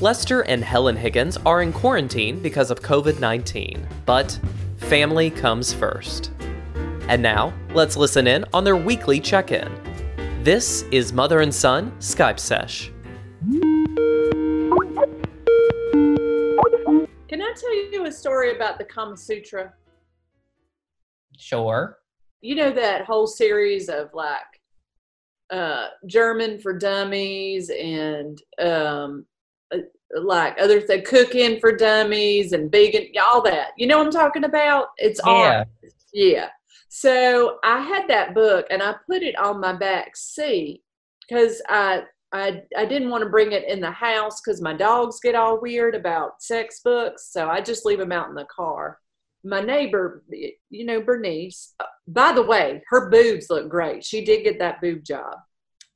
Lester and Helen Higgins are in quarantine because of COVID 19, but family comes first. And now, let's listen in on their weekly check in. This is Mother and Son Skype Sesh. Can I tell you a story about the Kama Sutra? Sure. You know that whole series of like uh, German for dummies and um, like other th- cooking for dummies and vegan, all that. You know what I'm talking about? It's all yeah. So I had that book and I put it on my back seat because I I I didn't want to bring it in the house because my dogs get all weird about sex books. So I just leave them out in the car. My neighbor, you know, Bernice. uh, By the way, her boobs look great. She did get that boob job.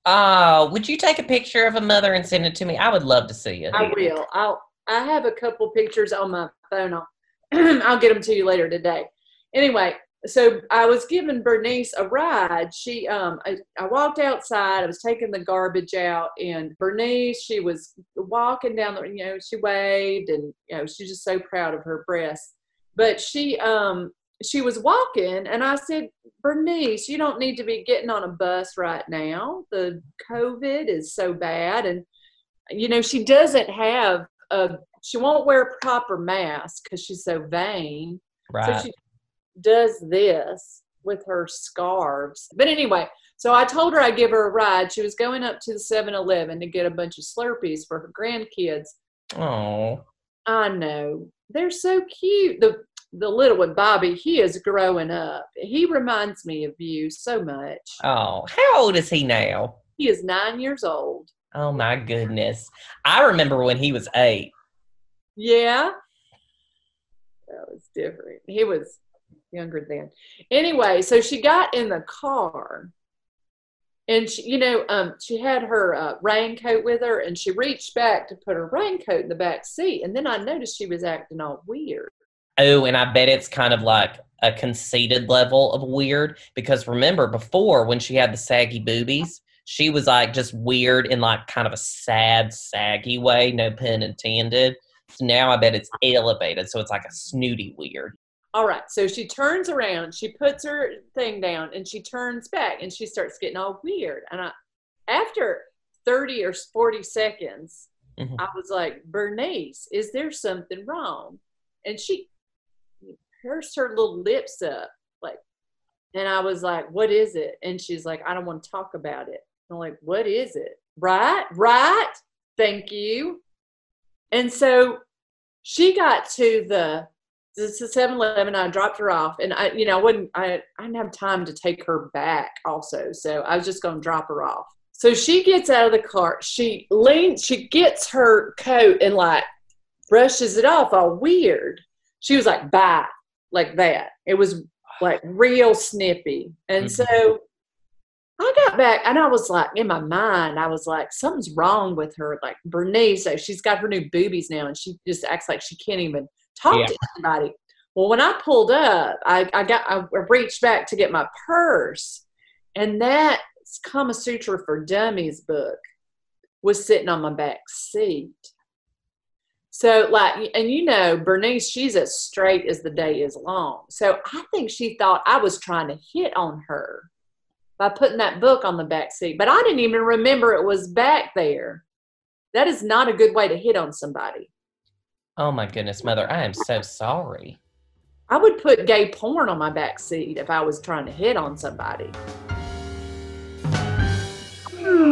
Oh, would you take a picture of a mother and send it to me? I would love to see it. I will. I'll. I have a couple pictures on my phone. I'll. I'll get them to you later today. Anyway, so I was giving Bernice a ride. She, um, I, I walked outside. I was taking the garbage out, and Bernice, she was walking down the. You know, she waved, and you know, she's just so proud of her breasts. But she, um, she was walking, and I said, Bernice, you don't need to be getting on a bus right now. The COVID is so bad, and you know, she doesn't have a, she won't wear a proper mask because she's so vain. right. So she does this with her scarves. But anyway, so I told her I'd give her a ride. She was going up to the 7 Eleven to get a bunch of Slurpees for her grandkids. oh. I know. They're so cute. The the little one, Bobby, he is growing up. He reminds me of you so much. Oh. How old is he now? He is nine years old. Oh my goodness. I remember when he was eight. Yeah. That was different. He was younger then. Anyway, so she got in the car and she, you know, um, she had her uh, raincoat with her and she reached back to put her raincoat in the back seat. And then I noticed she was acting all weird. Oh, and I bet it's kind of like a conceited level of weird because remember before when she had the saggy boobies, she was like just weird in like kind of a sad, saggy way, no pun intended. So now I bet it's elevated, so it's like a snooty weird. All right. So she turns around, she puts her thing down and she turns back and she starts getting all weird. And I, after 30 or 40 seconds, Mhm. I was like, Bernice, is there something wrong? And she pursed her little lips up, like, and I was like, what is it? And she's like, I don't want to talk about it. I'm like, what is it? Right, right. Thank you. And so she got to the this is 7-Eleven. I dropped her off, and I, you know, I wouldn't, I, I didn't have time to take her back. Also, so I was just going to drop her off. So she gets out of the car. She leans. She gets her coat and like brushes it off, all weird. She was like, "Bye," like that. It was like real snippy, and Mhm. so I got back and I was like, in my mind, I was like, something's wrong with her. Like Bernice, she's got her new boobies now and she just acts like she can't even talk Yeah. to anybody. Well, when I pulled up, I, I got I reached back to get my purse, and that Kama Sutra for Dummies book was sitting on my back seat. So, like, and you know, Bernice, she's as straight as the day is long. So I think she thought I was trying to hit on her by putting that book on the back seat, but I didn't even remember it was back there. That is not a good way to hit on somebody. Oh my goodness, mother, I am so sorry. I would put gay porn on my back seat if I was trying to hit on somebody. Hmm.